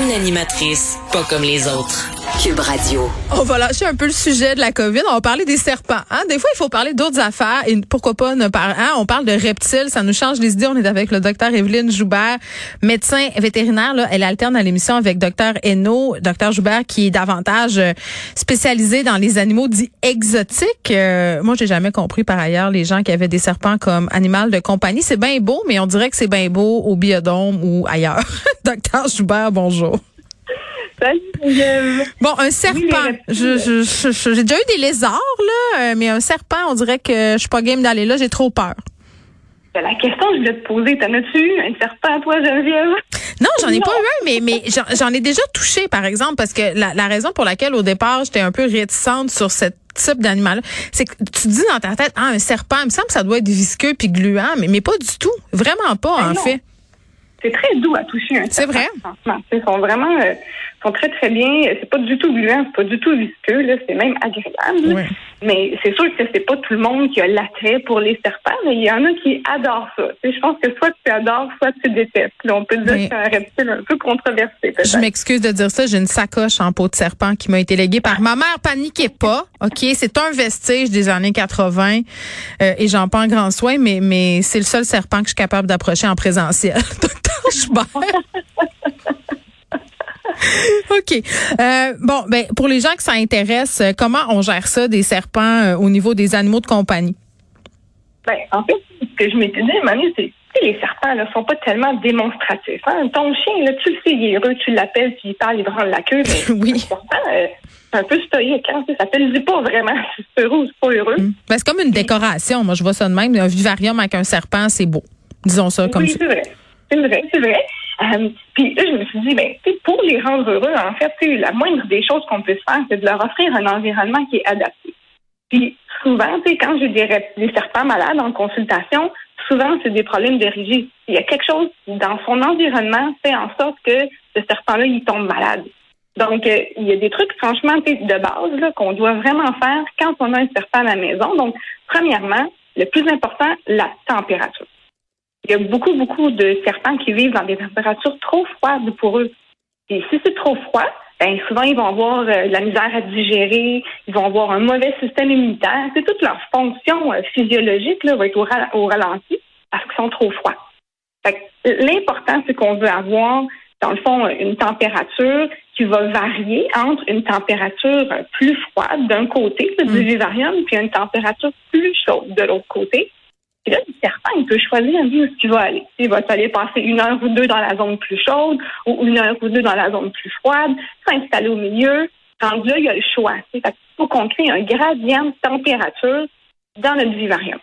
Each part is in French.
Une animatrice pas comme les autres. Cube Radio. On va lâcher un peu le sujet de la COVID. On va parler des serpents. Hein? Des fois, il faut parler d'autres affaires. Et pourquoi pas ne. Hein? On parle de reptiles. Ça nous change les idées. On est avec le docteur Evelyne Joubert, médecin vétérinaire. Elle alterne à l'émission avec docteur Hainaut. Docteur Joubert qui est davantage euh, spécialisé dans les animaux dits exotiques. Euh, moi, j'ai jamais compris par ailleurs les gens qui avaient des serpents comme animal de compagnie. C'est bien beau, mais on dirait que c'est bien beau au biodôme ou ailleurs. docteur Joubert, bonjour. Bon, un serpent. je, j'ai déjà eu des lézards, là, euh, mais un serpent, on dirait que je suis pas game d'aller là, j'ai trop peur. Ben, la question que je voulais te poser, t'en as-tu eu un serpent, toi, Geneviève? Non, j'en ai pas eu un, mais, mais j'en ai déjà touché, par exemple, parce que la, la raison pour laquelle, au départ, j'étais un peu réticente sur cette type d'animal, c'est que tu dis dans ta tête, ah, un serpent, il me semble que ça doit être visqueux puis gluant, mais, mais pas du tout. Vraiment pas, ben en fait. C'est très doux à toucher un C'est vrai? Ils sont vraiment euh, sont très très bien. C'est pas du tout gluant, c'est pas du tout visqueux, là, c'est même agréable. Mais c'est sûr que c'est pas tout le monde qui a l'attrait pour les serpents, mais il y en a qui adorent ça. je pense que soit tu adores, soit tu détestes. on peut dire que c'est un reptile un peu controversé. Je m'excuse de dire ça, j'ai une sacoche en peau de serpent qui m'a été léguée par ma mère. Paniquez pas, ok, c'est un vestige des années 80 euh, et j'en prends grand soin, mais mais c'est le seul serpent que je suis capable d'approcher en présentiel. OK. Euh, bon, ben pour les gens que ça intéresse, euh, comment on gère ça des serpents euh, au niveau des animaux de compagnie? Ben, en fait, ce que je m'étais dit, Manu, c'est que les serpents ne sont pas tellement démonstratifs. Hein? Ton chien, là, tu le sais, il est heureux, tu l'appelles, puis il parle, il branle la queue. Mais oui. c'est un peu stoïque. Hein? Ça le dit pas vraiment si c'est heureux ou c'est pas heureux. Mm. Ben, c'est comme une décoration. Moi, je vois ça de même. Un vivarium avec un serpent, c'est beau. Disons ça comme oui, ça. c'est vrai. C'est vrai, c'est vrai. Euh, puis là, je me suis dit, ben, pour les rendre heureux, en fait, la moindre des choses qu'on peut faire, c'est de leur offrir un environnement qui est adapté. Puis souvent, quand j'ai des, des serpents malades en consultation, souvent, c'est des problèmes de rigidité. Il y a quelque chose dans son environnement fait en sorte que ce serpent-là, il tombe malade. Donc, euh, il y a des trucs, franchement, de base qu'on doit vraiment faire quand on a un serpent à la maison. Donc, premièrement, le plus important, la température. Il y a beaucoup, beaucoup de serpents qui vivent dans des températures trop froides pour eux. Et si c'est trop froid, ben souvent ils vont avoir euh, de la misère à digérer, ils vont avoir un mauvais système immunitaire. C'est toute leur fonction euh, physiologique là, va être au, ralenti parce qu'ils sont trop froids. L'important, c'est qu'on veut avoir, dans le fond, une température qui va varier entre une température plus froide d'un côté du mm. vivarium, puis une température plus chaude de l'autre côté. Et là, le serpent, il peut choisir un où il va aller. Il va aller passer une heure ou deux dans la zone plus chaude ou une heure ou deux dans la zone plus froide, s'installer au milieu. Quand là, il y a le choix. Il faut qu'on crée un gradient de température dans notre vivarium.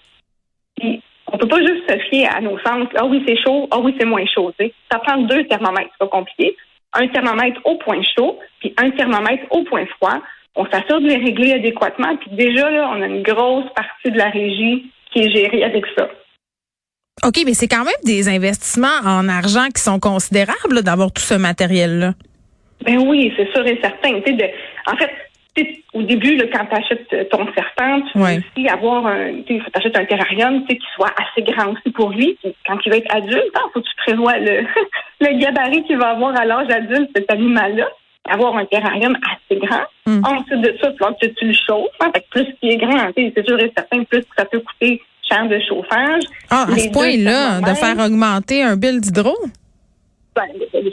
Puis, on peut pas juste se fier à nos sens. Ah oui, c'est chaud. Ah oui, c'est moins chaud. Ça prend deux thermomètres. C'est pas compliqué. Un thermomètre au point chaud, puis un thermomètre au point froid. On s'assure de les régler adéquatement. Puis déjà, là, on a une grosse partie de la régie qui est géré avec ça. OK, mais c'est quand même des investissements en argent qui sont considérables d'avoir tout ce matériel-là. Ben oui, c'est sûr et certain. De, en fait, au début, là, quand tu achètes ton serpent, tu veux aussi avoir un, tu achètes un terrarium qui soit assez grand aussi pour lui. Quand il va être adulte, il hein, faut que tu prévois le, le gabarit qu'il va avoir à l'âge adulte, cet animal-là avoir un terrarium assez grand. Mm. Ensuite de ça, il faut que tu le chauffes. Hein, plus qu'il est grand, c'est sûr et certain, plus que ça peut coûter cher de chauffage. Ah, à Les ce point-là, de faire augmenter un bill d'hydro? ben,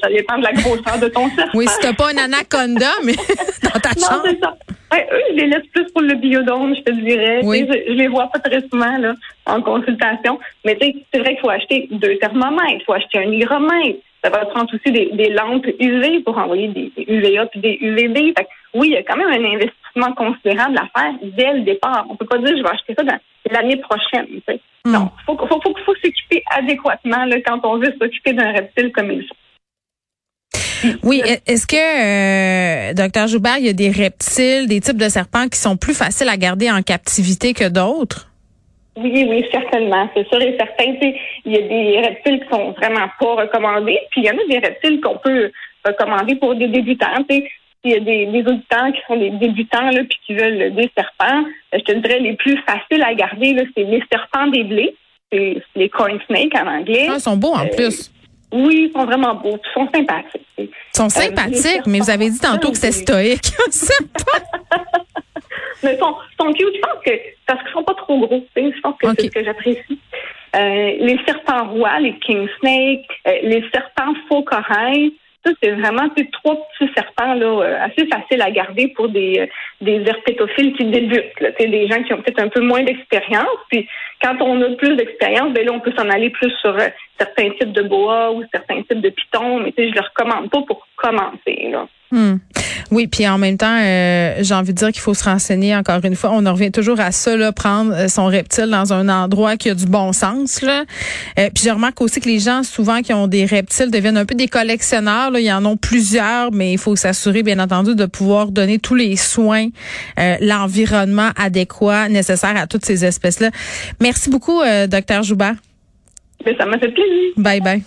ça dépend de la grosseur de ton serpent. Oui, si t'as pas un anaconda, mais dans ta Non, chambre. c'est ça. Ouais, eux, je les laisse plus pour le biodôme, je te dirais. Oui. Je, je les vois pas très souvent là, en consultation. Mais tu sais, c'est vrai qu'il faut acheter deux thermomètres, il faut acheter un hygromètre. Ça va prendre aussi des, des lampes UV pour envoyer des, des UVA puis des UVB. Fait que, oui, il y a quand même un investissement considérable à faire dès le départ. On peut pas dire je vais acheter ça l'année prochaine. Tu sais. Hmm. Non, faut, faut, faut, faut s'occuper adéquatement là, quand on veut s'occuper d'un reptile comme il faut. Oui, e- est-ce que, euh, docteur Joubert, il y a des reptiles, des types de serpents qui sont plus faciles à garder en captivité que d'autres? Oui, oui, certainement. C'est sûr et certain. Il y a des reptiles qui sont vraiment pas recommandés, puis il y en a des reptiles qu'on peut recommander pour des débutants. Tu sais, S'il y a des, des auditeurs qui sont des débutants là, puis qui veulent des serpents, euh, je te dirais les plus faciles à garder, là, c'est les serpents des blés. C'est les corn snakes en anglais. Ah, ils sont beaux en Euh, plus. Oui, ils sont vraiment beaux, ils sont sympathiques. Ils sont sympathiques, mais vous avez dit tantôt que c'est stoïque. Mais sont, sont cute. Je pense que parce qu'ils sont pas trop gros. Je pense que c'est ce que j'apprécie. Euh, les serpents rois, les king snakes, euh, les serpents faux corail. Ça, c'est vraiment ces trois petits serpents là, euh, assez faciles à garder pour des, euh, des herpétophiles qui débutent. Là, des gens qui ont peut-être un peu moins d'expérience. Puis quand on a plus d'expérience, ben là, on peut s'en aller plus sur euh, certains types de boa ou certains types de pitons. Mais tu sais, je le recommande pas pour commencer. Là. Hmm. Oui, puis en même temps, euh, j'ai envie de dire qu'il faut se renseigner encore une fois. On en revient toujours à ça, là, prendre euh, son reptile dans un endroit qui a du bon sens. Là. Euh, puis je remarque aussi que les gens, souvent, qui ont des reptiles, deviennent un peu des collectionneurs. Là. Il y en ont plusieurs, mais il faut s'assurer, bien entendu, de pouvoir donner tous les soins, euh, l'environnement adéquat nécessaire à toutes ces espèces-là. Beaucoup, euh, docteur Joubert. Mais ça m'a fait plaisir. Bye bye.